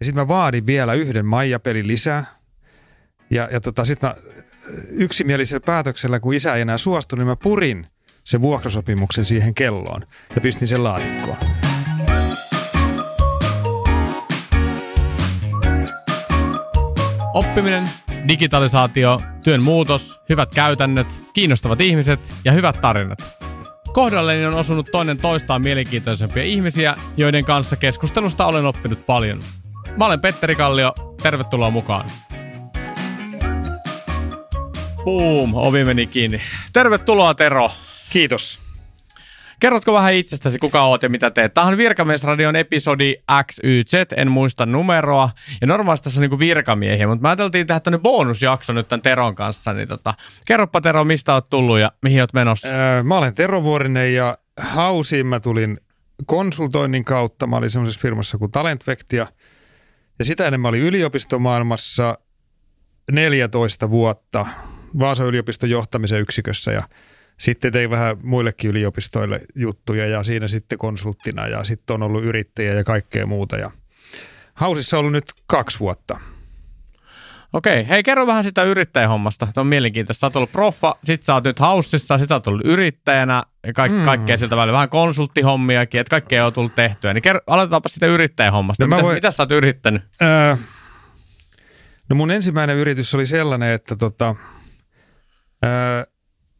Ja sitten mä vaadin vielä yhden Maija-pelin lisää. Ja, ja tota, sitten mä yksimielisellä päätöksellä, kun isä ei enää suostu, niin mä purin sen vuokrasopimuksen siihen kelloon ja pistin sen laatikkoon. Oppiminen, digitalisaatio, työn muutos, hyvät käytännöt, kiinnostavat ihmiset ja hyvät tarinat. Kohdalleni on osunut toinen toistaan mielenkiintoisempia ihmisiä, joiden kanssa keskustelusta olen oppinut paljon. Mä olen Petteri Kallio, tervetuloa mukaan. Boom, ovi meni kiinni. Tervetuloa Tero. Kiitos. Kerrotko vähän itsestäsi, kuka oot ja mitä teet? Tämä on Virkamiesradion episodi XYZ, en muista numeroa. Ja normaalisti tässä on niin virkamiehiä, mutta me ajateltiin tehdä tämmöinen bonusjakso nyt tämän Teron kanssa. Niin tota, kerropa Tero, mistä oot tullut ja mihin oot menossa? Öö, mä olen Tero Vuorinen ja Hausiin mä tulin konsultoinnin kautta. Mä olin semmoisessa firmassa kuin Talentvectia. Ja sitä ennen mä olin yliopistomaailmassa 14 vuotta Vaasan yliopiston johtamisen yksikössä ja sitten tein vähän muillekin yliopistoille juttuja ja siinä sitten konsulttina ja sitten on ollut yrittäjä ja kaikkea muuta. Ja Hausissa ollut nyt kaksi vuotta. Okei, hei kerro vähän sitä yrittäjähommasta. Tämä on mielenkiintoista. Sä oot ollut proffa, sit sä oot nyt Hausissa, sit sä oot ollut yrittäjänä ja kaik- mm. kaikkea siltä välillä. Vähän konsulttihommiakin, että kaikkea on tullut tehtyä. Niin kerro, aloitetaanpa sitä yrittäjähommasta. No, mitä, voi... mitä sä oot yrittänyt? Öö, no mun ensimmäinen yritys oli sellainen, että tota, öö,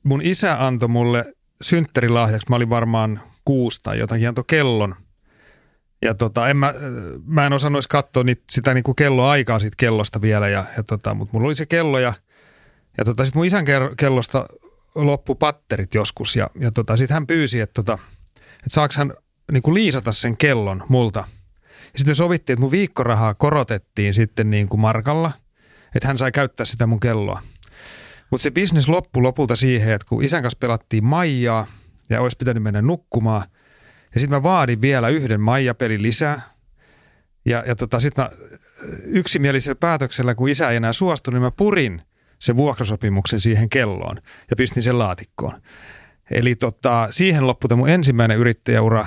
mun isä antoi mulle synttärilahjaksi, mä olin varmaan kuusi tai jotakin, antoi kellon. Ja tota, en mä, mä en osannut katsoa niitä, sitä niinku kelloaikaa siitä kellosta vielä, ja, ja tota, mutta mulla oli se kello ja, ja tota, sitten mun isän kellosta loppu patterit joskus ja, ja tota, sitten hän pyysi, että tota, et saaks hän niinku liisata sen kellon multa. Ja sitten sovittiin, että mun viikkorahaa korotettiin sitten niin kuin markalla, että hän sai käyttää sitä mun kelloa. Mutta se bisnes loppui lopulta siihen, että kun isän kanssa pelattiin Maijaa ja olisi pitänyt mennä nukkumaan, ja sitten mä vaadin vielä yhden Maija-pelin lisää. Ja, ja tota, sitten mä yksimielisellä päätöksellä, kun isä ei enää suostu, niin mä purin sen vuokrasopimuksen siihen kelloon ja pistin sen laatikkoon. Eli tota, siihen loppui mun ensimmäinen yrittäjäura.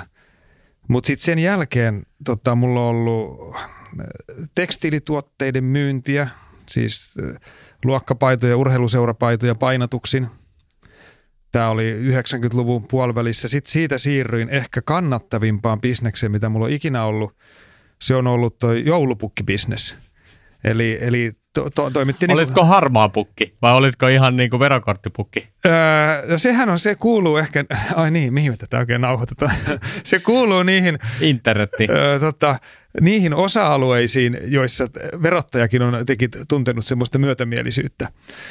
Mutta sitten sen jälkeen tota, mulla on ollut tekstiilituotteiden myyntiä, siis luokkapaitoja, urheiluseurapaitoja painatuksin. Tämä oli 90-luvun puolivälissä. Sitten siitä siirryin ehkä kannattavimpaan bisnekseen, mitä mulla on ikinä ollut. Se on ollut tuo joulupukkibisnes. Eli, eli to, to, toimitti... Olitko niin kuin, harmaa pukki vai olitko ihan niin kuin verokorttipukki? Öö, no sehän on, se kuuluu ehkä, ai niin, mihin me tätä oikein nauhoitetaan? se kuuluu niihin... Internetti. Öö, tota, niihin osa-alueisiin, joissa verottajakin on jotenkin tuntenut semmoista myötämielisyyttä.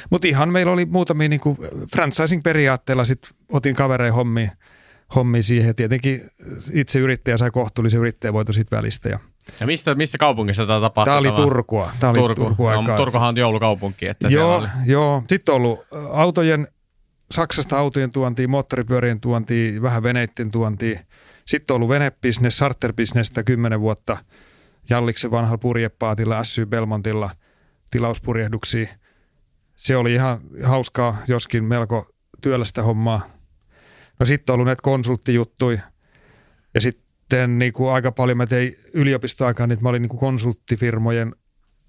Mutta ihan meillä oli muutamia niin kuin franchising-periaatteella, sitten otin kavereen hommi, hommi siihen. Tietenkin itse yrittäjä sai kohtuullisen yrittäjävoito siitä välistä. Ja, ja mistä, missä kaupungissa tämä tapahtui? Tämä oli Turkua. Tämä oli Turku. Turku no, Turkuhan on joulukaupunki. Että joo, oli. joo. Sitten on ollut autojen, Saksasta autojen tuontia, moottoripyörien tuontia, vähän veneiden tuontia – sitten on ollut venebisnes, charterbisnestä kymmenen vuotta Jalliksen vanhalla purjepaatilla, SY Belmontilla tilauspurjehduksia. Se oli ihan hauskaa, joskin melko työlästä hommaa. No sitten on ollut näitä konsulttijuttuja. Ja sitten niin kuin aika paljon mä tein yliopistoaikaan, niin mä olin niin kuin konsulttifirmojen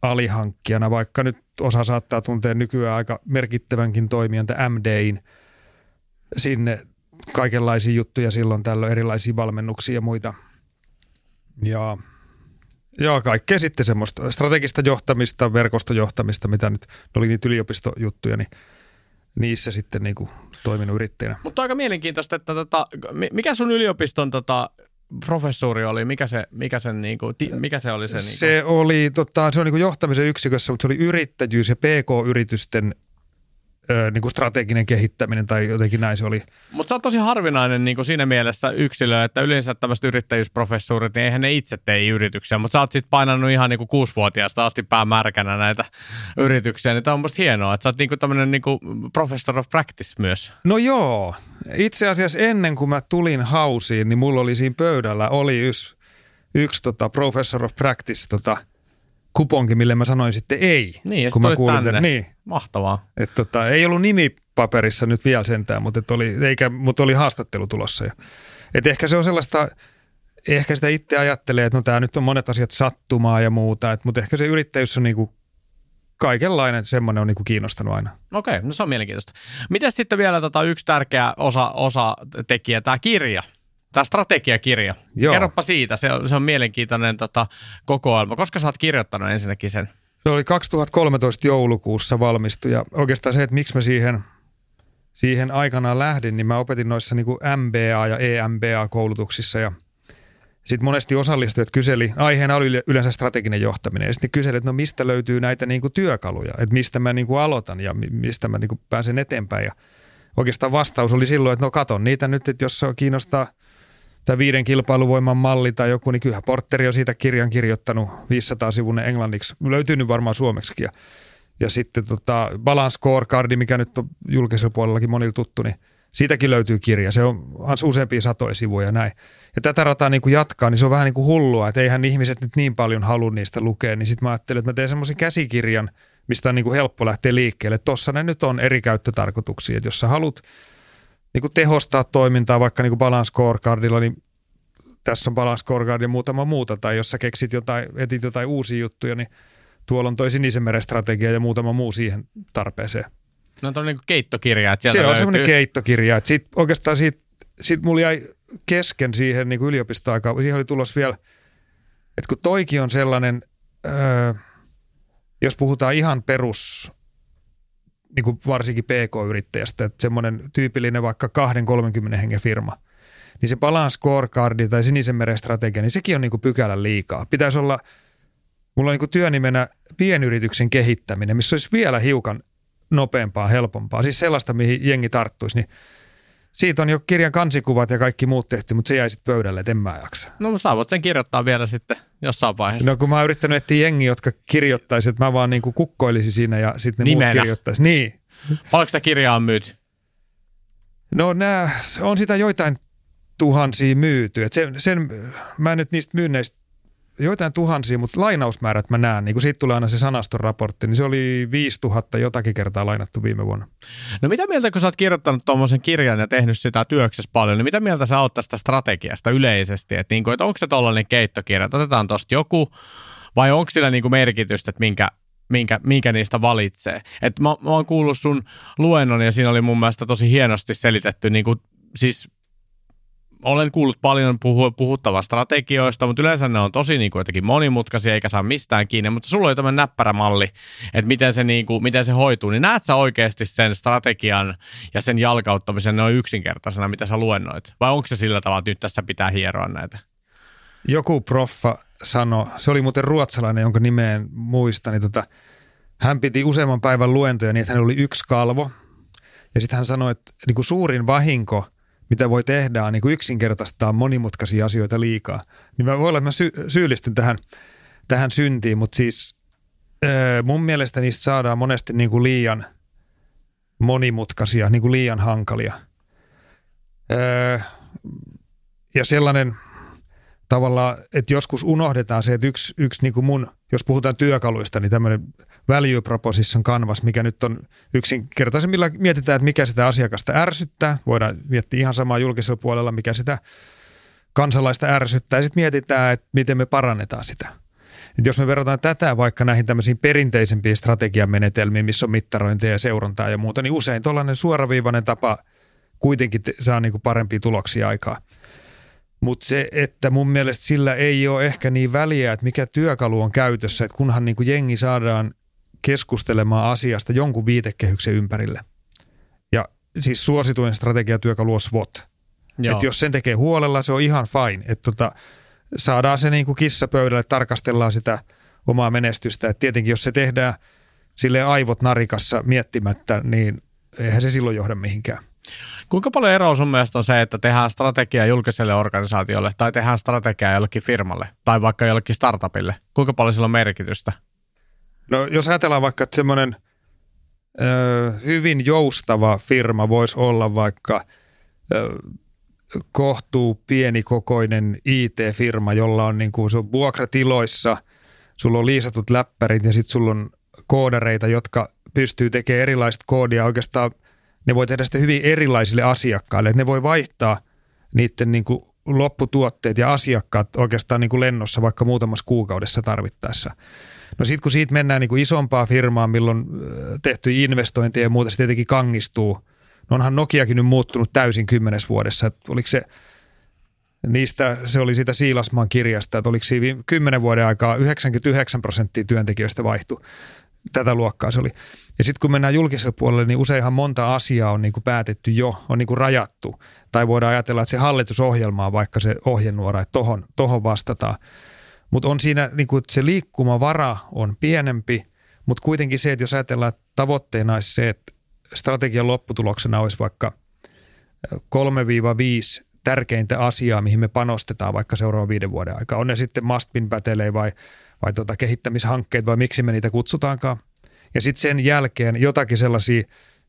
alihankkijana, vaikka nyt osa saattaa tuntea nykyään aika merkittävänkin toimijan, MDin sinne kaikenlaisia juttuja silloin tällöin, erilaisia valmennuksia ja muita. Ja Joo, kaikkea sitten semmoista strategista johtamista, verkostojohtamista, mitä nyt ne oli niitä yliopistojuttuja, niin niissä sitten niin kuin toiminut yrittäjänä. Mutta aika mielenkiintoista, että tota, mikä sun yliopiston tota, professuuri oli, mikä se, mikä sen, niin kuin, mikä se oli se? Niin kuin? Se oli, tota, se on niin kuin johtamisen yksikössä, mutta se oli yrittäjyys ja PK-yritysten ö, niin kuin strateginen kehittäminen tai jotenkin näin se oli. Mutta sä oot tosi harvinainen niin kuin siinä mielessä yksilö, että yleensä tämmöiset yrittäjyysprofessuurit, niin eihän ne itse tee yrityksiä, mutta sä oot sitten painanut ihan niin kuin kuusivuotiaasta asti päämärkänä näitä yrityksiä, niin tämä on musta hienoa, että sä oot niin kuin tämmöinen niin kuin professor of practice myös. No joo, itse asiassa ennen kuin mä tulin hausiin, niin mulla oli siinä pöydällä oli yksi, yksi tota professor of practice tota, kuponki, mille mä sanoin sitten ei. Niin, kun mä kuulin, tänne. Niin. Mahtavaa. Et tota, ei ollut nimi paperissa nyt vielä sentään, mutta, et oli, eikä, mutta oli haastattelu tulossa. Ja, et ehkä se on sellaista ehkä sitä itse ajattelee, että no tämä nyt on monet asiat sattumaa ja muuta, että, mutta ehkä se yrittäjyys on niin kuin kaikenlainen semmoinen on niin kuin kiinnostanut aina. Okei, no se on mielenkiintoista. Miten sitten vielä tota yksi tärkeä osa, osa tekijä, tämä kirja, tämä strategiakirja. Joo. Kerropa siitä, se on, se on mielenkiintoinen tota, kokoelma. Koska sä oot kirjoittanut ensinnäkin sen? Se oli 2013 joulukuussa valmistu ja oikeastaan se, että miksi mä siihen, siihen aikanaan lähdin, niin mä opetin noissa niin kuin MBA- ja EMBA-koulutuksissa ja – sitten monesti osallistujat kyseli, aiheena oli yleensä strateginen johtaminen, ja sitten kyseli, että no mistä löytyy näitä niin kuin työkaluja, että mistä mä niin kuin aloitan ja mistä mä niin kuin pääsen eteenpäin. Ja oikeastaan vastaus oli silloin, että no katon niitä nyt, että jos se kiinnostaa tämä viiden kilpailuvoiman malli tai joku, niin kyllähän Porteri on siitä kirjan kirjoittanut 500 sivun englanniksi, löytyy nyt varmaan suomeksikin. Ja, ja sitten tota, Balance Scorecardi, mikä nyt on julkisella puolellakin monilla tuttu, niin siitäkin löytyy kirja. Se on useampia satoja sivuja näin ja tätä rataa niin kuin jatkaa, niin se on vähän niin kuin hullua, että eihän ihmiset nyt niin paljon halua niistä lukea, niin sitten mä ajattelin, että mä teen semmoisen käsikirjan, mistä on niin kuin helppo lähteä liikkeelle. Tuossa ne nyt on eri käyttötarkoituksia, että jos sä haluat niin kuin tehostaa toimintaa vaikka niin kuin Balance Scorecardilla, niin tässä on Balance Scorecard ja muutama muuta, tai jos sä keksit jotain, etit jotain uusia juttuja, niin tuolla on toi sinisen strategia ja muutama muu siihen tarpeeseen. No on niin keittokirja. Että se on semmoinen keittokirja. Että sit oikeastaan siitä, sit mulla jäi kesken siihen niin yliopistoaikaan. Siihen oli tulos vielä, että kun toikin on sellainen, öö, jos puhutaan ihan perus, niin kuin varsinkin PK-yrittäjästä, että semmoinen tyypillinen vaikka 2-30 hengen firma, niin se balance scorecardi tai sinisen meren strategia, niin sekin on niin kuin pykälän liikaa. Pitäisi olla, mulla on niin kuin työnimenä pienyrityksen kehittäminen, missä olisi vielä hiukan nopeampaa, helpompaa. Siis sellaista, mihin jengi tarttuisi. Niin siitä on jo kirjan kansikuvat ja kaikki muut tehty, mutta se jäi sitten pöydälle, että en mä jaksa. No sä voit sen kirjoittaa vielä sitten jossain vaiheessa. No kun mä oon yrittänyt etsiä jengi, jotka kirjoittaisi, että mä vaan niin kuin kukkoilisin siinä ja sitten ne Nimenä. muut kirjoittaisi. Niin. Paljonko sitä kirjaa on myyty? No nää, on sitä joitain tuhansia myyty. Et sen, sen, mä en nyt niistä myynneistä joitain tuhansia, mutta lainausmäärät mä näen, niin kun siitä tulee aina se sanaston raportti, niin se oli 5000 jotakin kertaa lainattu viime vuonna. No mitä mieltä, kun sä oot kirjoittanut tuommoisen kirjan ja tehnyt sitä työksessä paljon, niin mitä mieltä sä oot tästä strategiasta yleisesti, että, niin onko se tollainen keittokirja, että otetaan tosta joku, vai onko sillä niin merkitystä, että minkä, minkä, minkä niistä valitsee. Et mä, mä oon kuullut sun luennon ja siinä oli mun mielestä tosi hienosti selitetty niin kuin, siis olen kuullut paljon puhu, puhuttavaa strategioista, mutta yleensä ne on tosi niin kuin jotenkin monimutkaisia eikä saa mistään kiinni, mutta sulla oli tämmöinen näppärä malli, että miten se, niin kuin, miten se hoituu, niin näet sä oikeasti sen strategian ja sen jalkauttamisen noin yksinkertaisena, mitä sä luennoit? Vai onko se sillä tavalla, että nyt tässä pitää hieroa näitä? Joku proffa sanoi, se oli muuten ruotsalainen, jonka nimeen muistan, niin tota, hän piti useamman päivän luentoja niin, että hänellä oli yksi kalvo. Ja sitten hän sanoi, että niin kuin suurin vahinko – mitä voi tehdä, on niin kuin yksinkertaistaa monimutkaisia asioita liikaa. Niin mä voi olla, että mä sy- syyllistyn tähän, tähän syntiin, mutta siis öö, mun mielestä niistä saadaan monesti niin kuin liian monimutkaisia, niin kuin liian hankalia. Öö, ja sellainen tavallaan, että joskus unohdetaan se, että yksi, yksi niin kuin mun, jos puhutaan työkaluista, niin tämmöinen value proposition canvas, mikä nyt on yksinkertaisemmilla, mietitään, että mikä sitä asiakasta ärsyttää. Voidaan miettiä ihan samaa julkisella puolella, mikä sitä kansalaista ärsyttää. Ja sitten mietitään, että miten me parannetaan sitä. Et jos me verrataan tätä vaikka näihin tämmöisiin perinteisempiin strategiamenetelmiin, missä on mittarointia ja seurantaa ja muuta, niin usein tuollainen suoraviivainen tapa kuitenkin saa niin kuin parempia tuloksia aikaa. Mutta se, että mun mielestä sillä ei ole ehkä niin väliä, että mikä työkalu on käytössä, että kunhan niin kuin jengi saadaan keskustelemaan asiasta jonkun viitekehyksen ympärille. Ja siis suosituin strategiatyökalu on SWOT. Että jos sen tekee huolella, se on ihan fine. Että tota, saadaan se niin kuin kissa pöydälle, tarkastellaan sitä omaa menestystä. Et tietenkin jos se tehdään sille aivot narikassa miettimättä, niin eihän se silloin johda mihinkään. Kuinka paljon eroa sun mielestä on se, että tehdään strategiaa julkiselle organisaatiolle tai tehdään strategiaa jollekin firmalle tai vaikka jollekin startupille? Kuinka paljon sillä on merkitystä? No jos ajatellaan vaikka, että semmoinen ö, hyvin joustava firma voisi olla vaikka ö, kohtuu pienikokoinen IT-firma, jolla on, niin kuin, se on vuokratiloissa, sulla on liisatut läppärit ja sitten sulla on koodareita, jotka pystyy tekemään erilaista koodia oikeastaan – ne voi tehdä sitä hyvin erilaisille asiakkaille. Että ne voi vaihtaa niiden niin kuin lopputuotteet ja asiakkaat oikeastaan niin kuin lennossa vaikka muutamassa kuukaudessa tarvittaessa. No sitten kun siitä mennään niin kuin isompaa firmaa, milloin tehty investointeja ja muuta, se tietenkin kangistuu. No onhan Nokiakin nyt muuttunut täysin kymmenes vuodessa. Että oliko se, niistä, se oli siitä Siilasmaan kirjasta, että oliko siinä kymmenen vuoden aikaa 99 prosenttia työntekijöistä vaihtui. Tätä luokkaa se oli. Ja sitten kun mennään julkiselle puolelle, niin useinhan monta asiaa on niin kuin päätetty jo, on niin kuin rajattu. Tai voidaan ajatella, että se hallitusohjelma on vaikka se ohjenuora, että tohon, tohon vastataan. Mutta on siinä, niin kuin, se liikkumavara on pienempi, mutta kuitenkin se, että jos ajatellaan, että tavoitteena olisi se, että strategian lopputuloksena olisi vaikka 3-5 tärkeintä asiaa, mihin me panostetaan vaikka seuraavan viiden vuoden aikaa. On ne sitten mastpin pätelee vai, vai tuota kehittämishankkeet vai miksi me niitä kutsutaankaan. Ja sitten sen jälkeen jotakin sellaisia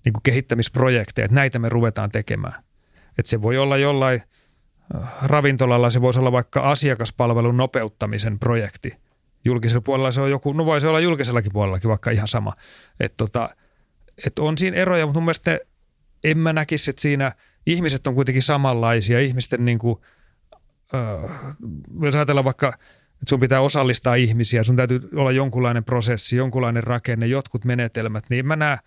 niin kehittämisprojekteja, että näitä me ruvetaan tekemään. Että se voi olla jollain – ravintolalla se voisi olla vaikka asiakaspalvelun nopeuttamisen projekti. Julkisella puolella se on joku, no voi se olla julkisellakin puolellakin vaikka ihan sama. Että tota, et on siinä eroja, mutta mun mielestä en mä näkisi, että siinä ihmiset on kuitenkin samanlaisia. Ihmisten niin kuin, äh, jos ajatellaan vaikka, että sun pitää osallistaa ihmisiä, sun täytyy olla jonkunlainen prosessi, jonkunlainen rakenne, jotkut menetelmät, niin mä näe,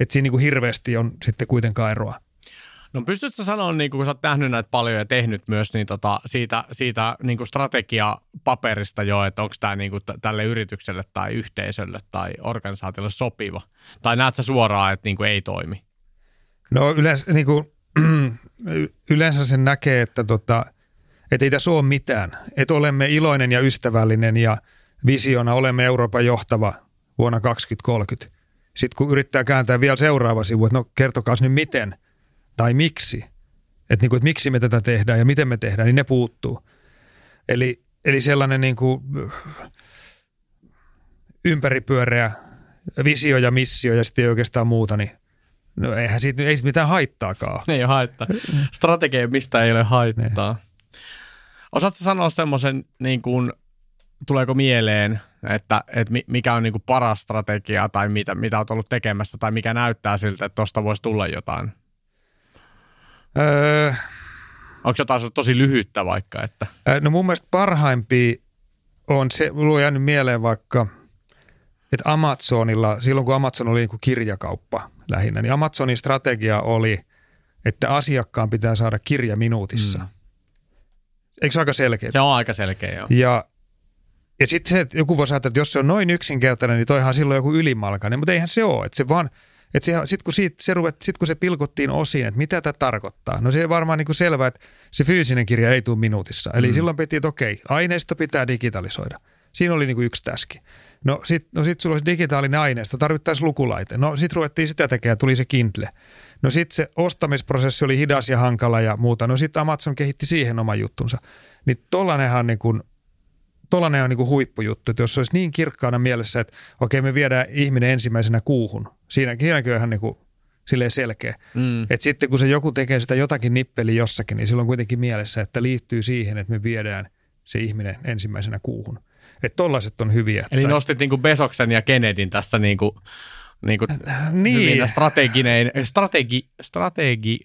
että siinä niin kuin hirveästi on sitten kuitenkaan eroa. No pystytkö sanoa, niin kun sä oot nähnyt näitä paljon ja tehnyt myös, niin tota, siitä, siitä niin kuin strategiapaperista jo, että onko tämä niin kuin tälle yritykselle tai yhteisölle tai organisaatiolle sopiva? Tai näet sä suoraan, että niin kuin ei toimi? No yleensä, niin kuin, yleensä sen näkee, että, tota, että ei tässä ole mitään. Että olemme iloinen ja ystävällinen ja visiona olemme Euroopan johtava vuonna 2030. Sitten kun yrittää kääntää vielä seuraava sivu, että no kertokaa nyt miten – tai miksi, että, niin kuin, että miksi me tätä tehdään ja miten me tehdään, niin ne puuttuu. Eli, eli sellainen niin kuin ympäripyöreä visio ja missio ja sitten ei oikeastaan muuta, niin no eihän siitä, ei siitä mitään haittaakaan. Ei ole haittaa. Strategia, mistä ei ole haittaa. Ne. Osaatko sanoa semmoisen, niin kuin, tuleeko mieleen, että, että mikä on niin kuin paras strategia tai mitä, mitä olet ollut tekemässä tai mikä näyttää siltä, että tuosta voisi tulla jotain? Öö, Onko jotain tosi lyhyttä vaikka? Että? No mun mielestä parhaimpi on se, mulla on jäänyt mieleen vaikka, että Amazonilla, silloin kun Amazon oli niin kuin kirjakauppa lähinnä, niin Amazonin strategia oli, että asiakkaan pitää saada kirja minuutissa. Mm. Eikö se aika selkeä? Se on aika selkeä, joo. Ja, ja sitten se, että joku voisi ajatella, että jos se on noin yksinkertainen, niin toihan silloin joku ylimalkainen, mutta eihän se ole. Että se vaan – sitten kun, siitä, se ruvet, sit kun se pilkottiin osiin, että mitä tämä tarkoittaa, no se varmaan niin kuin selvää, että se fyysinen kirja ei tule minuutissa. Eli mm. silloin piti, että okei, aineisto pitää digitalisoida. Siinä oli niin kuin yksi täski. No sitten no sit sulla olisi digitaalinen aineisto, tarvittaisiin lukulaite. No sitten ruvettiin sitä tekemään, tuli se Kindle. No sitten se ostamisprosessi oli hidas ja hankala ja muuta. No sitten Amazon kehitti siihen oman juttunsa. Niin tollanenhan niin kuin tollainen on niin kuin huippujuttu, että jos olisi niin kirkkaana mielessä, että okei me viedään ihminen ensimmäisenä kuuhun, siinä, siinäkin on ihan niin kuin silleen selkeä. Mm. Että sitten kun se joku tekee sitä jotakin nippeli jossakin, niin silloin kuitenkin mielessä, että liittyy siihen, että me viedään se ihminen ensimmäisenä kuuhun. Että tollaiset on hyviä. Eli tai... nostit niin kuin Besoksen ja Kennedyn tässä niin kuin, niin kuin niin. strateginen, strategi, strategi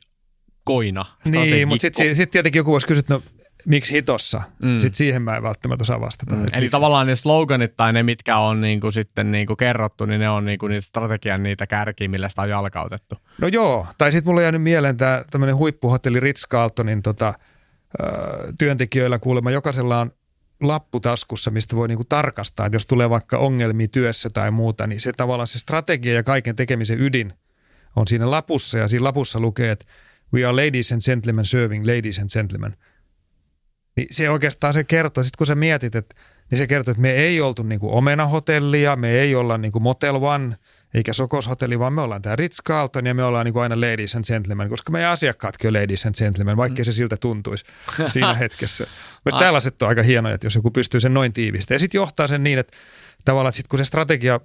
koina. Niin, mutta sitten sit tietenkin joku voisi kysyä, että no miksi hitossa? Mm. Sitten siihen mä en välttämättä osaa vastata. Mm. Eli miksi? tavallaan ne sloganit tai ne, mitkä on niinku sitten niinku kerrottu, niin ne on niinku niitä strategian niitä kärkiä, millä sitä on jalkautettu. No joo, tai sitten mulla on jäänyt mieleen tämä tämmöinen huippuhotelli Ritz-Carltonin tota, työntekijöillä kuulemma jokaisella on lappu taskussa, mistä voi niinku tarkastaa, että jos tulee vaikka ongelmia työssä tai muuta, niin se tavallaan se strategia ja kaiken tekemisen ydin on siinä lapussa. Ja siinä lapussa lukee, että we are ladies and gentlemen serving ladies and gentlemen – niin se oikeastaan se kertoo, sitten kun sä mietit, että, niin se kertoo, että me ei oltu niin kuin omenahotellia, me ei olla niin kuin Motel One, eikä Sokoshotelli, vaan me ollaan tämä Ritz-Carlton ja me ollaan niin kuin aina ladies and gentlemen, koska meidän asiakkaatkin on ladies and gentlemen, vaikkei mm. se siltä tuntuisi siinä hetkessä. Mutta tällaiset on aika hienoja, että jos joku pystyy sen noin tiivistämään. Ja sitten johtaa sen niin, että tavallaan että sit kun se strategia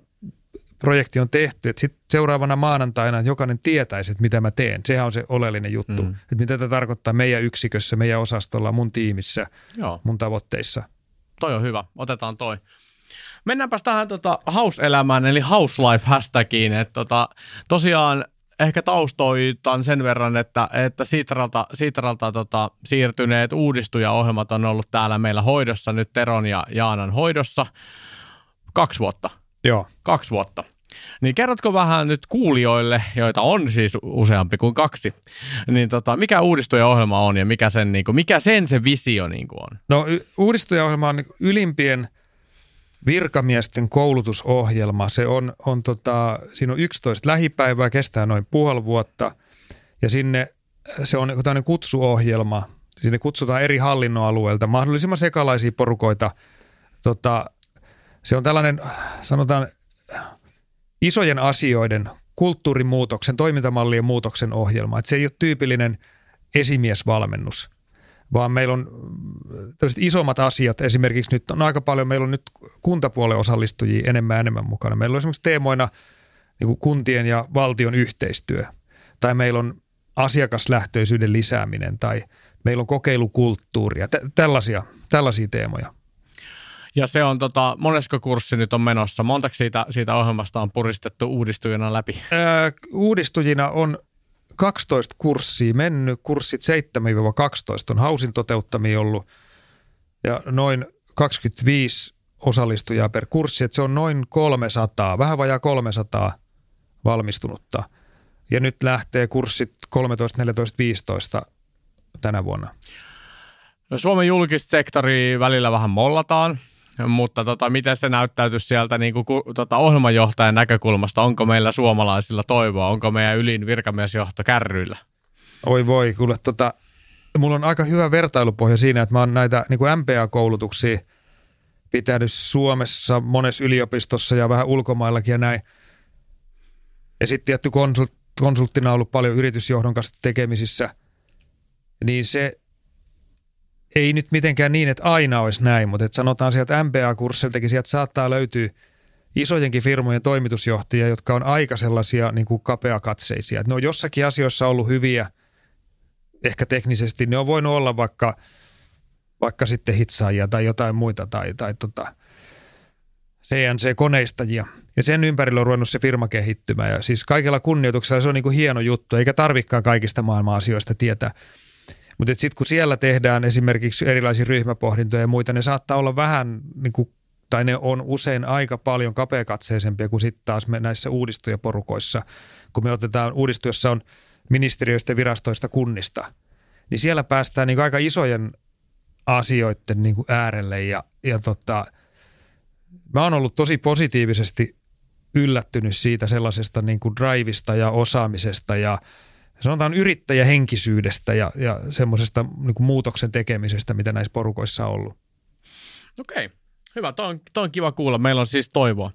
projekti on tehty, että sitten seuraavana maanantaina jokainen tietäisi, että mitä mä teen. Sehän on se oleellinen juttu, mm. että mitä tämä tarkoittaa meidän yksikössä, meidän osastolla, mun tiimissä, Joo. mun tavoitteissa. Toi on hyvä, otetaan toi. Mennäänpäs tähän tota house-elämään, eli house life hashtagiin. että tota, tosiaan ehkä taustoitan sen verran, että, että Sitralta, Sitralta tota, siirtyneet uudistujaohjelmat on ollut täällä meillä hoidossa, nyt Teron ja Jaanan hoidossa, kaksi vuotta. Joo. Kaksi vuotta. Niin kerrotko vähän nyt kuulijoille, joita on siis useampi kuin kaksi, niin tota, mikä uudistujaohjelma on ja mikä sen, niin kuin, mikä sen se visio niin kuin on? No uudistujaohjelma on ylimpien virkamiesten koulutusohjelma. Se on, on tota, siinä on 11 lähipäivää, kestää noin puoli vuotta ja sinne se on tämmöinen kutsuohjelma. Sinne kutsutaan eri hallinnoalueilta mahdollisimman sekalaisia porukoita. Tota, se on tällainen, sanotaan, isojen asioiden, kulttuurimuutoksen, toimintamallien muutoksen ohjelma. Että se ei ole tyypillinen esimiesvalmennus, vaan meillä on isommat asiat. Esimerkiksi nyt on aika paljon, meillä on nyt kuntapuolen osallistujia enemmän ja enemmän mukana. Meillä on esimerkiksi teemoina niin kuin kuntien ja valtion yhteistyö, tai meillä on asiakaslähtöisyyden lisääminen, tai meillä on kokeilukulttuuria, tällaisia, tällaisia teemoja. Ja se on tota, monesko kurssi nyt on menossa? Montako siitä, siitä ohjelmasta on puristettu uudistujina läpi? Ää, uudistujina on 12 kurssia mennyt. Kurssit 7-12 on hausin toteuttamia ollut ja noin 25 osallistujaa per kurssi. Että se on noin 300, vähän vajaa 300 valmistunutta. Ja nyt lähtee kurssit 13, 14, 15 tänä vuonna. No Suomen julkista sektoria välillä vähän mollataan mutta tota, miten se näyttäytyy sieltä niin kuin, tota, ohjelmanjohtajan näkökulmasta? Onko meillä suomalaisilla toivoa? Onko meidän ylin virkamiesjohto kärryillä? Oi voi, kuule tota, mulla on aika hyvä vertailupohja siinä, että mä oon näitä niin kuin MPA-koulutuksia pitänyt Suomessa monessa yliopistossa ja vähän ulkomaillakin ja näin. Ja sitten tietty konsult, konsulttina ollut paljon yritysjohdon kanssa tekemisissä. Niin se ei nyt mitenkään niin, että aina olisi näin, mutta että sanotaan sieltä MBA-kurssiltakin, sieltä saattaa löytyä isojenkin firmojen toimitusjohtajia, jotka on aika sellaisia niin kuin kapeakatseisia. Että ne on jossakin asioissa ollut hyviä, ehkä teknisesti. Ne on voinut olla vaikka, vaikka sitten hitsaajia tai jotain muita tai, tai tota, CNC-koneistajia. Ja sen ympärillä on ruvennut se firma kehittymään. Ja siis kaikella kunnioituksella se on niin kuin hieno juttu, eikä tarvikaan kaikista maailman asioista tietää. Mutta sitten kun siellä tehdään esimerkiksi erilaisia ryhmäpohdintoja ja muita, ne saattaa olla vähän, niin kuin, tai ne on usein aika paljon kapeakatseisempia kuin sitten taas me näissä uudistujaporukoissa. Kun me otetaan uudistujassa on ministeriöistä, virastoista, kunnista, niin siellä päästään niin aika isojen asioiden niin kuin äärelle ja, ja tota, mä oon ollut tosi positiivisesti yllättynyt siitä sellaisesta niin kuin drivista ja osaamisesta ja – sanotaan yrittäjähenkisyydestä ja, ja semmoisesta niin muutoksen tekemisestä, mitä näissä porukoissa on ollut. Okei. Okay. Hyvä, toi on, toi on kiva kuulla. Meillä on siis toivoa.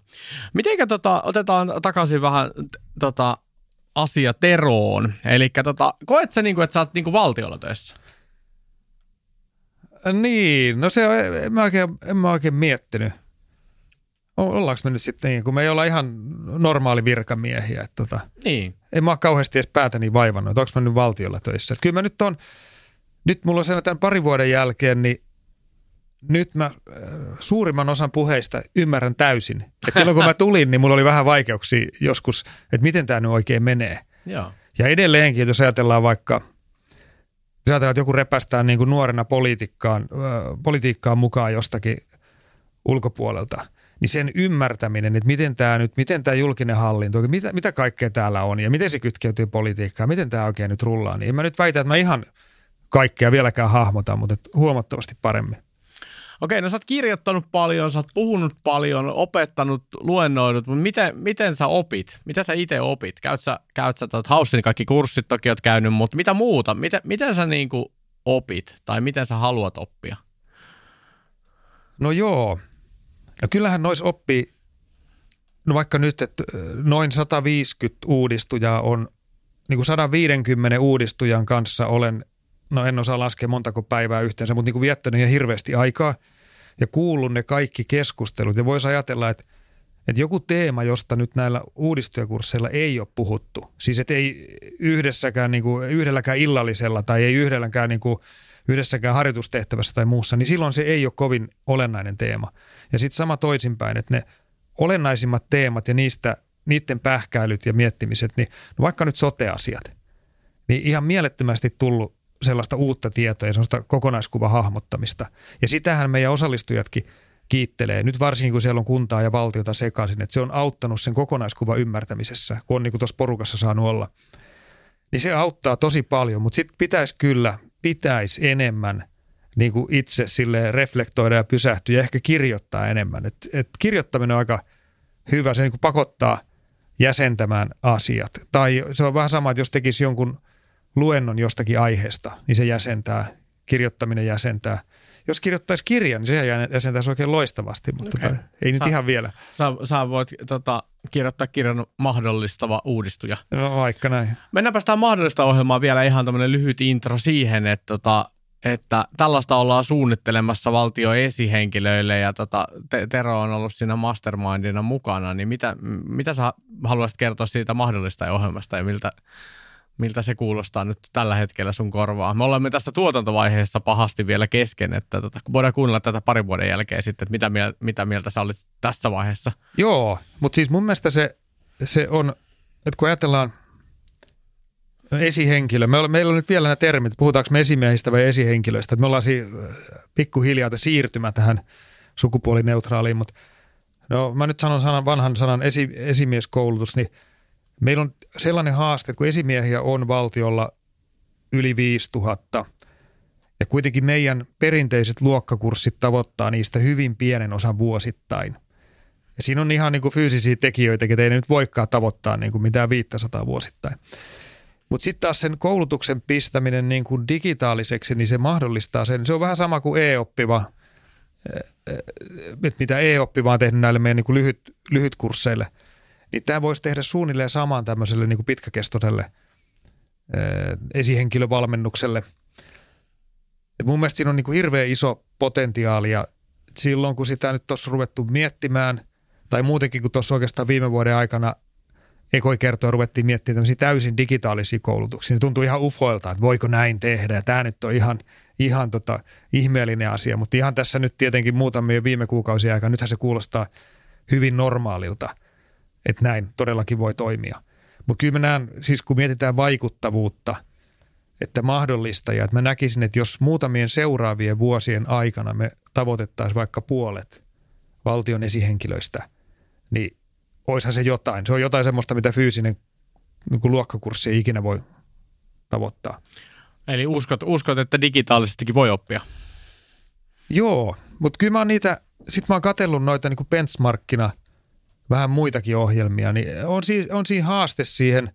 Mitenkä tota, otetaan takaisin vähän tota, asia Teroon. Eli tota, koet sä, niinku, että sä oot niinku valtiolla töissä? Niin, no se on, en mä oikein, en mä oikein miettinyt. Ollaanko me nyt sitten niin, kun me ei olla ihan normaali virkamiehiä. Että tota, niin. En mä ole kauheasti edes päätäni vaivannut, että onko mä nyt valtiolla töissä. Että kyllä mä nyt on, nyt mulla on sen tämän parin vuoden jälkeen, niin nyt mä äh, suurimman osan puheista ymmärrän täysin. Että silloin kun mä tulin, niin mulla oli vähän vaikeuksia joskus, että miten tämä nyt oikein menee. Joo. Ja edelleenkin, jos ajatellaan vaikka, jos ajatellaan, että joku repästää niin kuin nuorena politiikkaan, äh, politiikkaan mukaan jostakin ulkopuolelta – niin sen ymmärtäminen, että miten tämä nyt, miten tämä julkinen hallinto, mitä, mitä kaikkea täällä on ja miten se kytkeytyy politiikkaan, miten tämä oikein nyt rullaa, niin en mä nyt väitä, että mä ihan kaikkea vieläkään hahmota, mutta huomattavasti paremmin. Okei, no sä oot kirjoittanut paljon, sä oot puhunut paljon, opettanut, luennoidut, mutta miten, miten sä opit? Mitä sä itse opit? Käyt sä, käyt sä tuot Haussin kaikki kurssit toki oot käynyt, mutta mitä muuta? Miten, miten sä niinku opit tai miten sä haluat oppia? No joo, No kyllähän nois oppii, no vaikka nyt, että noin 150 uudistujaa on, niin kuin 150 uudistujan kanssa olen, no en osaa laskea montako päivää yhteensä, mutta niin kuin viettänyt ihan hirveästi aikaa ja kuullut ne kaikki keskustelut. Ja voisi ajatella, että, että joku teema, josta nyt näillä uudistujakursseilla ei ole puhuttu, siis että ei yhdessäkään, niin kuin, yhdelläkään illallisella tai ei yhdelläkään niin kuin, yhdessäkään harjoitustehtävässä tai muussa, niin silloin se ei ole kovin olennainen teema. Ja sitten sama toisinpäin, että ne olennaisimmat teemat ja niistä niiden pähkäilyt ja miettimiset, niin no vaikka nyt sote-asiat, niin ihan mielettömästi tullut sellaista uutta tietoa ja sellaista kokonaiskuvan hahmottamista. Ja sitähän meidän osallistujatkin kiittelee, nyt varsinkin kun siellä on kuntaa ja valtiota sekaisin, että se on auttanut sen kokonaiskuvan ymmärtämisessä, kun on niin kuin tuossa porukassa saanut olla. Niin se auttaa tosi paljon, mutta sitten pitäisi kyllä, pitäisi enemmän niin kuin itse sille reflektoida ja pysähtyä ja ehkä kirjoittaa enemmän. Et, et kirjoittaminen on aika hyvä, se niin kuin pakottaa jäsentämään asiat. Tai se on vähän sama, että jos tekisi jonkun luennon jostakin aiheesta, niin se jäsentää, kirjoittaminen jäsentää – jos kirjoittaisi kirjan, niin sehän jäsentäisi oikein loistavasti, mutta okay. tota, ei nyt sä, ihan vielä. Sä, sä voit tota, kirjoittaa kirjan mahdollistava uudistuja. No vaikka näin. Mennäänpä sitä mahdollista ohjelmaa vielä ihan tämmöinen lyhyt intro siihen, että tota, että tällaista ollaan suunnittelemassa valtio esihenkilöille ja tota, Tero on ollut siinä mastermindina mukana, niin mitä, mitä sä haluaisit kertoa siitä mahdollista ohjelmasta ja miltä, miltä se kuulostaa nyt tällä hetkellä sun korvaa. Me olemme tässä tuotantovaiheessa pahasti vielä kesken, että tota, voidaan kuunnella tätä parin vuoden jälkeen sitten, että mitä, mieltä, mitä mieltä sä olit tässä vaiheessa. Joo, mutta siis mun mielestä se, se on, että kun ajatellaan esihenkilö, me meillä on nyt vielä nämä termit, puhutaanko me esimiehistä vai esihenkilöistä, että me ollaan si, pikkuhiljaa siirtymä tähän sukupuolineutraaliin, mutta no mä nyt sanon sanan, vanhan sanan esi, esimieskoulutus, niin – Meillä on sellainen haaste, että kun esimiehiä on valtiolla yli 5000 ja kuitenkin meidän perinteiset luokkakurssit tavoittaa niistä hyvin pienen osan vuosittain. Ja siinä on ihan niin kuin fyysisiä tekijöitä, että ei nyt voikaan tavoittaa niin kuin mitään 500 vuosittain. Mutta sitten taas sen koulutuksen pistäminen niin kuin digitaaliseksi, niin se mahdollistaa sen. Se on vähän sama kuin e-oppiva, mitä e-oppiva on tehnyt näille meidän niin kuin lyhyt, lyhytkursseille – niin tämä voisi tehdä suunnilleen saman tämmöiselle niin kuin pitkäkestoiselle esihenkilövalmennukselle. Et mun mielestä siinä on niin kuin hirveän iso potentiaali ja silloin kun sitä nyt tuossa ruvettu miettimään, tai muutenkin kun tuossa oikeastaan viime vuoden aikana ekoi kertoa ruvettiin miettimään tämmöisiä täysin digitaalisia koulutuksia, niin tuntuu ihan ufoilta, että voiko näin tehdä. Ja tämä nyt on ihan, ihan tota ihmeellinen asia, mutta ihan tässä nyt tietenkin muutamia viime kuukausien aikana, nythän se kuulostaa hyvin normaalilta – että näin todellakin voi toimia. Mutta kyllä mä näen, siis kun mietitään vaikuttavuutta, että mahdollista ja että mä näkisin, että jos muutamien seuraavien vuosien aikana me tavoitettaisiin vaikka puolet valtion esihenkilöistä, niin oishan se jotain. Se on jotain semmoista, mitä fyysinen niin kuin luokkakurssi ei ikinä voi tavoittaa. Eli uskot, uskot, että digitaalisestikin voi oppia? Joo, mutta kyllä mä oon niitä, sit mä oon katsellut noita niin benchmarkkina – vähän muitakin ohjelmia, niin on, si- on siinä haaste siihen,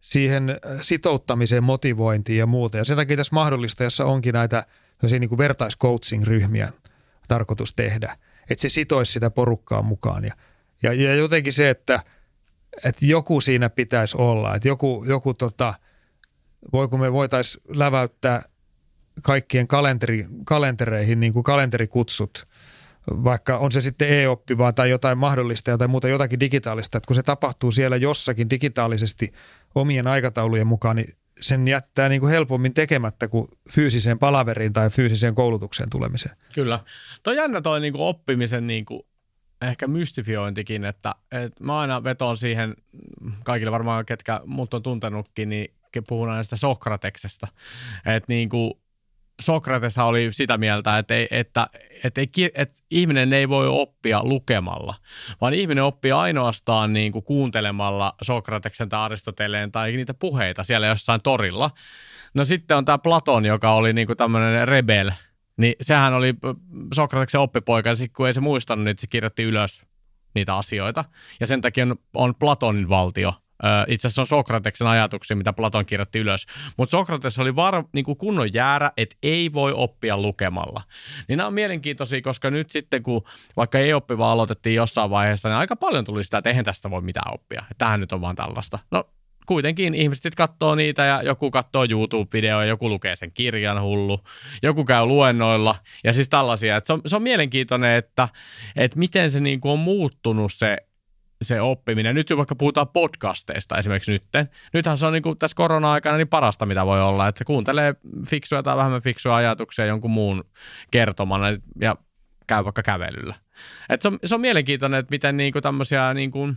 siihen sitouttamiseen, motivointiin ja muuta. Ja sen takia tässä jossa onkin näitä niin kuin vertaiscoaching-ryhmiä tarkoitus tehdä, että se sitoisi sitä porukkaa mukaan. Ja, ja, ja jotenkin se, että, että joku siinä pitäisi olla, että joku, joku tota, voiko me voitaisiin läväyttää kaikkien kalenteri, kalentereihin niin kuin kalenterikutsut – vaikka on se sitten e-oppivaa tai jotain mahdollista tai muuta jotakin digitaalista, että kun se tapahtuu siellä jossakin digitaalisesti omien aikataulujen mukaan, niin sen jättää niin kuin helpommin tekemättä kuin fyysiseen palaveriin tai fyysiseen koulutukseen tulemiseen. Kyllä. Tuo jännä toi niin kuin oppimisen niin kuin ehkä mystifiointikin, että, että mä aina vetoon siihen, kaikille varmaan ketkä mut on tuntenutkin, niin puhun aina sitä Sokrateksesta, että niin kuin Sokrates oli sitä mieltä, että, ei, että, että, ei, että ihminen ei voi oppia lukemalla, vaan ihminen oppii ainoastaan niin kuin kuuntelemalla Sokrateksen tai Aristoteleen tai niitä puheita siellä jossain torilla. No sitten on tämä Platon, joka oli niin kuin tämmöinen rebel, niin sehän oli Sokrateksen oppipoika, ja kun ei se muistanut, niin se kirjoitti ylös niitä asioita. Ja sen takia on, on Platonin valtio – itse asiassa on Sokrateksen ajatuksia, mitä Platon kirjoitti ylös. Mutta Sokrates oli var, niin kuin kunnon jäärä, että ei voi oppia lukemalla. Niin nämä on mielenkiintoisia, koska nyt sitten kun vaikka ei oppiva aloitettiin jossain vaiheessa, niin aika paljon tuli sitä, että eihän tästä voi mitään oppia. Tähän nyt on vaan tällaista. No kuitenkin ihmiset katsoo niitä ja joku katsoo YouTube-videoja, joku lukee sen kirjan hullu, joku käy luennoilla ja siis tällaisia. Se, on, se on mielenkiintoinen, että, että miten se niin kuin on muuttunut se se oppiminen. Nyt jo vaikka puhutaan podcasteista esimerkiksi nytten. Nythän se on niin kuin tässä korona-aikana niin parasta, mitä voi olla, että kuuntelee fiksuja tai vähemmän fiksuja ajatuksia jonkun muun kertomana ja käy vaikka kävelyllä. Et se, on, se on mielenkiintoinen, että miten niin kuin tämmöisiä niin kuin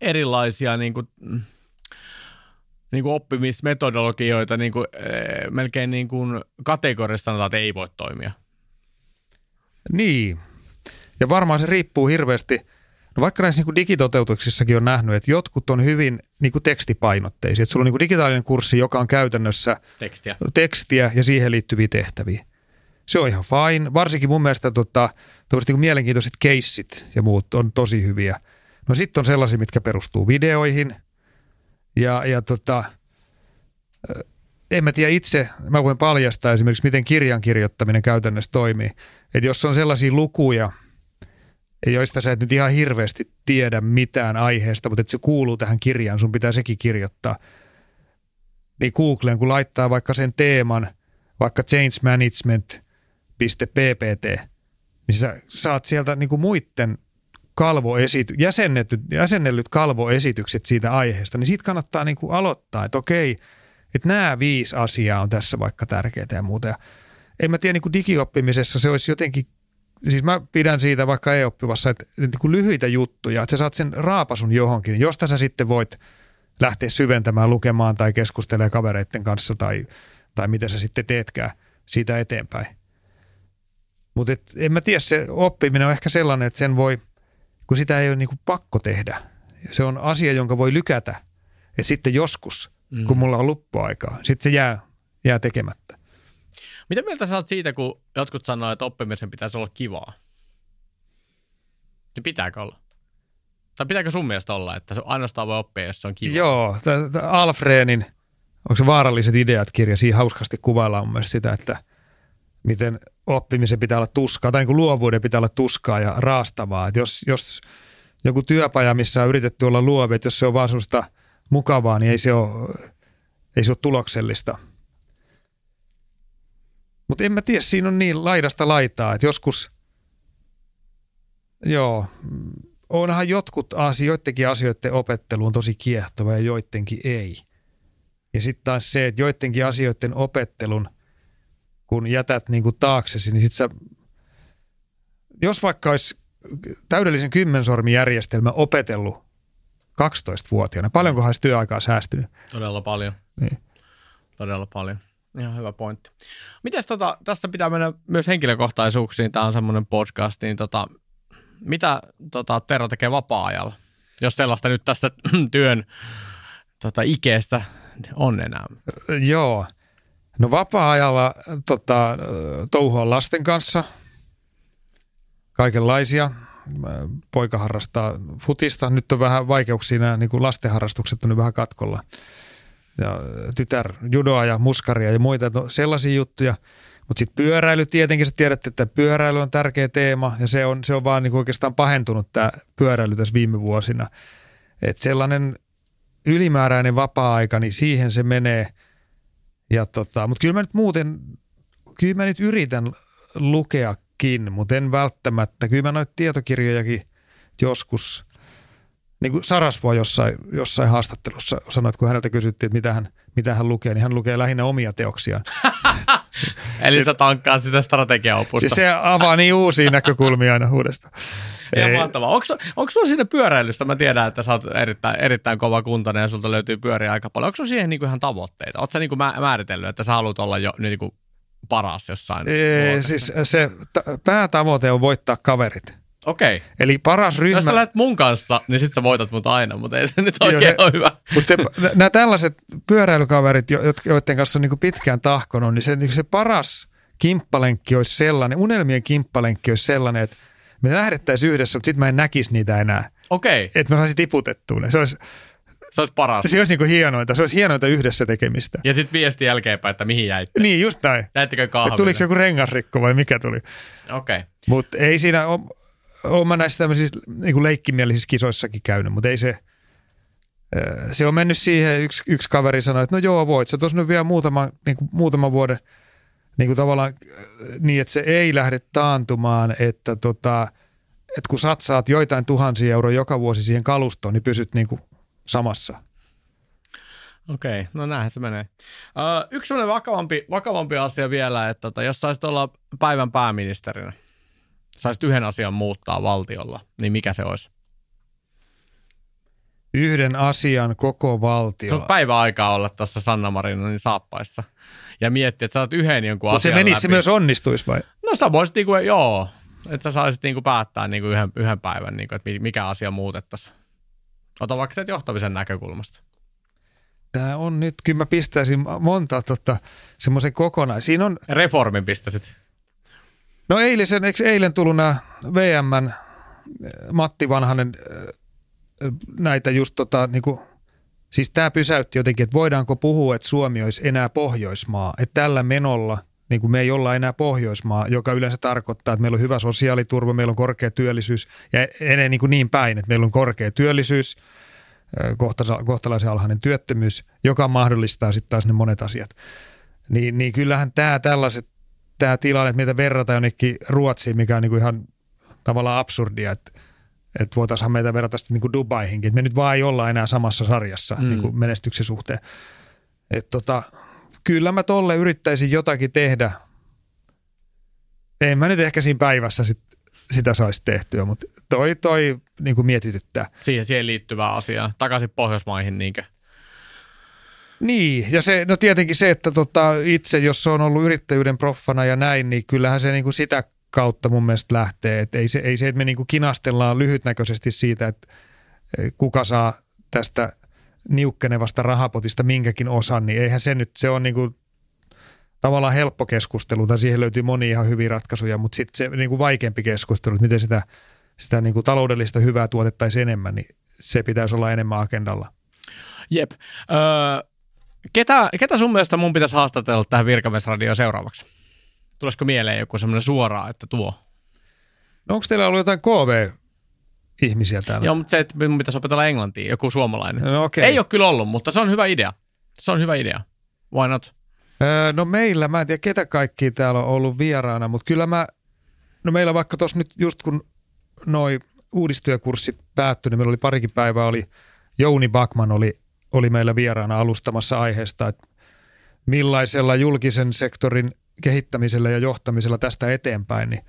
erilaisia niin kuin, niin kuin oppimismetodologioita niin kuin, äh, melkein niin kuin kategorissa sanotaan, että ei voi toimia. Niin. Ja varmaan se riippuu hirveästi, no vaikka näissä niin digitoteutuksissakin on nähnyt, että jotkut on hyvin niin kuin tekstipainotteisia. Että sulla on niin kuin digitaalinen kurssi, joka on käytännössä tekstiä. tekstiä ja siihen liittyviä tehtäviä. Se on ihan fine. Varsinkin mun mielestä tota, niin mielenkiintoiset keissit ja muut on tosi hyviä. No sitten on sellaisia, mitkä perustuu videoihin. Ja, ja tota, en mä tiedä itse, mä voin paljastaa esimerkiksi, miten kirjan kirjoittaminen käytännössä toimii. Että jos on sellaisia lukuja, joista sä et nyt ihan hirveästi tiedä mitään aiheesta, mutta että se kuuluu tähän kirjaan, sun pitää sekin kirjoittaa. Niin Googleen, kun laittaa vaikka sen teeman, vaikka change management.ppt, niin sä saat sieltä niin kuin muiden kalvoesity, jäsennetyt, jäsennellyt kalvoesitykset siitä aiheesta, niin siitä kannattaa niin kuin aloittaa, että okei, että nämä viisi asiaa on tässä vaikka tärkeää ja muuta. Ja en mä tiedä, niin kuin digioppimisessa se olisi jotenkin, siis mä pidän siitä vaikka e-oppivassa, että niin kuin lyhyitä juttuja, että sä saat sen raapasun johonkin, josta sä sitten voit lähteä syventämään, lukemaan tai keskustelemaan kavereiden kanssa tai, tai mitä sä sitten teetkään siitä eteenpäin. Mutta en mä tiedä, se oppiminen on ehkä sellainen, että sen voi, kun sitä ei ole niinku pakko tehdä. Se on asia, jonka voi lykätä. Ja sitten joskus, mm. kun mulla on luppuaikaa, sitten se jää, jää tekemättä. Mitä mieltä sä oot siitä, kun jotkut sanoo, että oppimisen pitäisi olla kivaa? Niin pitääkö olla? Tai pitääkö sun mielestä olla, että se ainoastaan voi oppia, jos se on kiva? Joo, t- t- Alfreenin, onko se vaaralliset ideat kirja, siinä hauskasti kuvaillaan mun sitä, että miten oppimisen pitää olla tuskaa, tai niin kuin luovuuden pitää olla tuskaa ja raastavaa. Et jos, jos joku työpaja, missä on yritetty olla luovi, että jos se on vaan sellaista mukavaa, niin ei se ole, ei se ole tuloksellista. Mutta en mä tiedä, siinä on niin laidasta laitaa, että joskus, joo, onhan jotkut asioittenkin asioiden opettelu on tosi kiehtova ja joidenkin ei. Ja sitten taas se, että joidenkin asioiden opettelun – kun jätät niin kuin taaksesi, niin sit sä, jos vaikka olisi täydellisen kymmensormijärjestelmä opetellut 12-vuotiaana, paljonkohan olisi työaikaa säästynyt? Todella paljon. Niin. Todella paljon. Ihan hyvä pointti. Miten tota, tästä pitää mennä myös henkilökohtaisuuksiin, tämä on semmoinen podcast, niin tota, mitä tota, Tero tekee vapaa-ajalla? Jos sellaista nyt tästä työn tota, ikeestä on enää. Joo. No vapaa-ajalla tota, touhua lasten kanssa, kaikenlaisia. Poika harrastaa futista. Nyt on vähän vaikeuksia nämä niin lastenharrastukset on nyt vähän katkolla. Ja tytär judoa ja muskaria ja muita, no, sellaisia juttuja. Mutta sitten pyöräily tietenkin, sä tiedätte, että pyöräily on tärkeä teema ja se on, se on vaan niin oikeastaan pahentunut tämä pyöräily tässä viime vuosina. että sellainen ylimääräinen vapaa-aika, niin siihen se menee – ja tota, mutta kyllä mä nyt muuten, kyllä mä nyt yritän lukeakin, mutta en välttämättä. Kyllä mä noita tietokirjojakin joskus, niin kuin Sarasvo jossain, jossain haastattelussa sanoi, että kun häneltä kysyttiin, että mitä hän, mitä hän lukee, niin hän lukee lähinnä omia teoksiaan. Eli sä tankkaat sitä strategiaopusta. Siis se avaa niin uusia näkökulmia aina uudestaan. Ihan mahtavaa. Onko, onko sulla siinä pyöräilystä? Mä tiedän, että sä oot erittäin, erittäin kova kuntainen ja sulta löytyy pyöriä aika paljon. Onko sulla siihen niinku ihan tavoitteita? Oletko sä niinku määritellyt, että sä haluat olla jo niinku paras jossain? Ee, siis se t- päätavoite on voittaa kaverit. Okei. Okay. Eli paras ryhmä... Jos sä lähdet mun kanssa, niin sit sä voitat mut aina, mutta ei se nyt oikein Joo, se, ole hyvä. Mutta se, nämä tällaiset pyöräilykaverit, joiden kanssa on niin pitkään tahkonut, niin se, niin se paras kimppalenkki olisi sellainen, unelmien kimppalenkki olisi sellainen, että me lähdettäisiin yhdessä, mutta sitten mä en näkisi niitä enää. Okei. Okay. Että mä saisin tiputettua ne. Se olisi, se olisi paras. Se olisi niin hienointa. Se olisi hienointa yhdessä tekemistä. Ja sitten viesti jälkeenpäin, että mihin jäitte. Niin, just näin. Jäittekö kahville? Tuliko se joku rengasrikko vai mikä tuli? Okei. Okay. Mutta ei siinä ole, olen mä näissä tämmöisissä niin leikkimielisissä kisoissakin käynyt, mutta ei se, se on mennyt siihen, yksi, yksi kaveri sanoi, että no joo, voit sä tuossa nyt vielä muutama, niin kuin muutama vuoden niin kuin tavallaan niin, että se ei lähde taantumaan, että tota, että kun satsaat joitain tuhansia euroja joka vuosi siihen kalustoon, niin pysyt niin kuin samassa. Okei, okay, no näinhän se menee. Ö, yksi sellainen vakavampi, vakavampi asia vielä, että tota, jos saisit olla päivän pääministerinä, saisit yhden asian muuttaa valtiolla, niin mikä se olisi? yhden asian koko Se valtio. on päivä aikaa olla tuossa Sanna Marinonin saappaissa. Ja miettiä, että sä oot yhden jonkun se asian menisi, läpi. se myös onnistuisi vai? No sä voisit niinku, joo, että sä saisit niinku päättää niinku yhden, yhden päivän, niinku, että mi- mikä asia muutettaisiin. Ota vaikka sieltä johtamisen näkökulmasta. Tämä on nyt, kyllä mä pistäisin monta tota, semmoisen kokonaan. Siinä on, Reformin pistäisit. No eilisen, eikö eilen tullut nämä VMn Matti Vanhanen äh, näitä just tota, niinku, siis tämä pysäytti jotenkin, että voidaanko puhua, että Suomi olisi enää Pohjoismaa, että tällä menolla niin kuin me ei olla enää Pohjoismaa, joka yleensä tarkoittaa, että meillä on hyvä sosiaaliturva, meillä on korkea työllisyys ja ennen niin, kuin niin päin, että meillä on korkea työllisyys, kohtala- kohtalaisen alhainen työttömyys, joka mahdollistaa sitten taas ne monet asiat. Niin, niin kyllähän tämä tällaiset, tämä tilanne, että meitä verrataan jonnekin Ruotsiin, mikä on niin kuin ihan tavallaan absurdia, että, että voitaisiin meitä verrata sitten niin kuin Dubaihinkin, että me nyt vaan ei olla enää samassa sarjassa mm. niin kuin menestyksen suhteen. Et tota, kyllä mä tolle yrittäisin jotakin tehdä. En mä nyt ehkä siinä päivässä sit, sitä saisi tehtyä, mutta toi, toi niin kuin mietityttää. Siihen, siihen liittyvää asiaa. Takaisin Pohjoismaihin niinkö? Niin, ja se, no tietenkin se, että tota, itse, jos se on ollut yrittäjyyden proffana ja näin, niin kyllähän se niin kuin sitä kautta mun mielestä lähtee. Et ei, se, ei se, että me niin kuin kinastellaan lyhytnäköisesti siitä, että eh, kuka saa tästä niukkenevasta rahapotista minkäkin osan, niin eihän se nyt, se on niin kuin tavallaan helppo keskustelu, tai siihen löytyy monia ihan hyviä ratkaisuja, mutta sitten se niin kuin vaikeampi keskustelu, että miten sitä, sitä niin kuin taloudellista hyvää tuotettaisiin enemmän, niin se pitäisi olla enemmän agendalla. Jep. Öö, ketä, ketä sun mielestä mun pitäisi haastatella tähän virkamiesradioon seuraavaksi? Tulisiko mieleen joku semmoinen suoraa, että tuo? No onko teillä ollut jotain KV-ihmisiä täällä? Joo, mutta se, että mun pitäisi opetella englantia, joku suomalainen. No, okei. Ei ole kyllä ollut, mutta se on hyvä idea. Se on hyvä idea. Why not? Öö, no meillä, mä en tiedä ketä kaikki täällä on ollut vieraana, mutta kyllä mä, no meillä vaikka tuossa nyt just kun noi uudistyökurssit päättyi, niin meillä oli parikin päivää, oli Jouni Bakman oli, oli meillä vieraana alustamassa aiheesta, että millaisella julkisen sektorin kehittämisellä ja johtamisella tästä eteenpäin, niin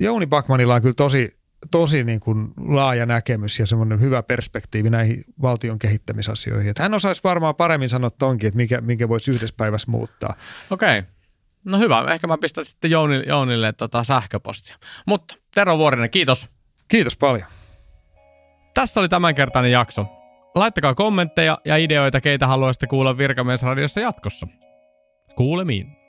Jouni Bakmanilla on kyllä tosi, tosi niin kuin laaja näkemys ja semmoinen hyvä perspektiivi näihin valtion kehittämisasioihin. Että hän osaisi varmaan paremmin sanoa tonkin, että mikä, minkä voisi yhdessä päivässä muuttaa. Okei. Okay. No hyvä, ehkä mä pistän sitten Jounille, Jounille tota sähköpostia. Mutta Tero Vuorinen, kiitos. Kiitos paljon. Tässä oli tämänkertainen jakso. Laittakaa kommentteja ja ideoita, keitä haluaisitte kuulla Virkamiesradiossa jatkossa. Kuulemiin.